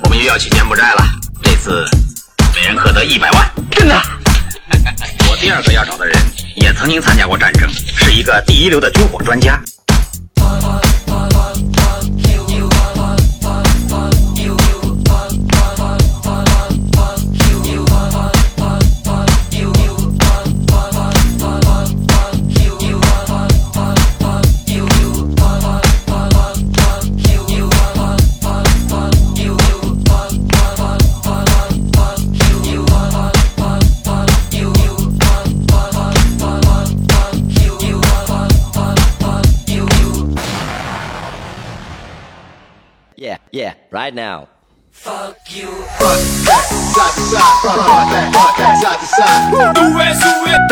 我们又要去柬埔寨了，这次每人可得一百万。真的？我第二个要找的人也曾经参加过战争，是一个第一流的军火专家。yeah, yeah, right now. Fuck you. Fuck that, side to side, fuck that, fuck that, side to side. Do it, do it.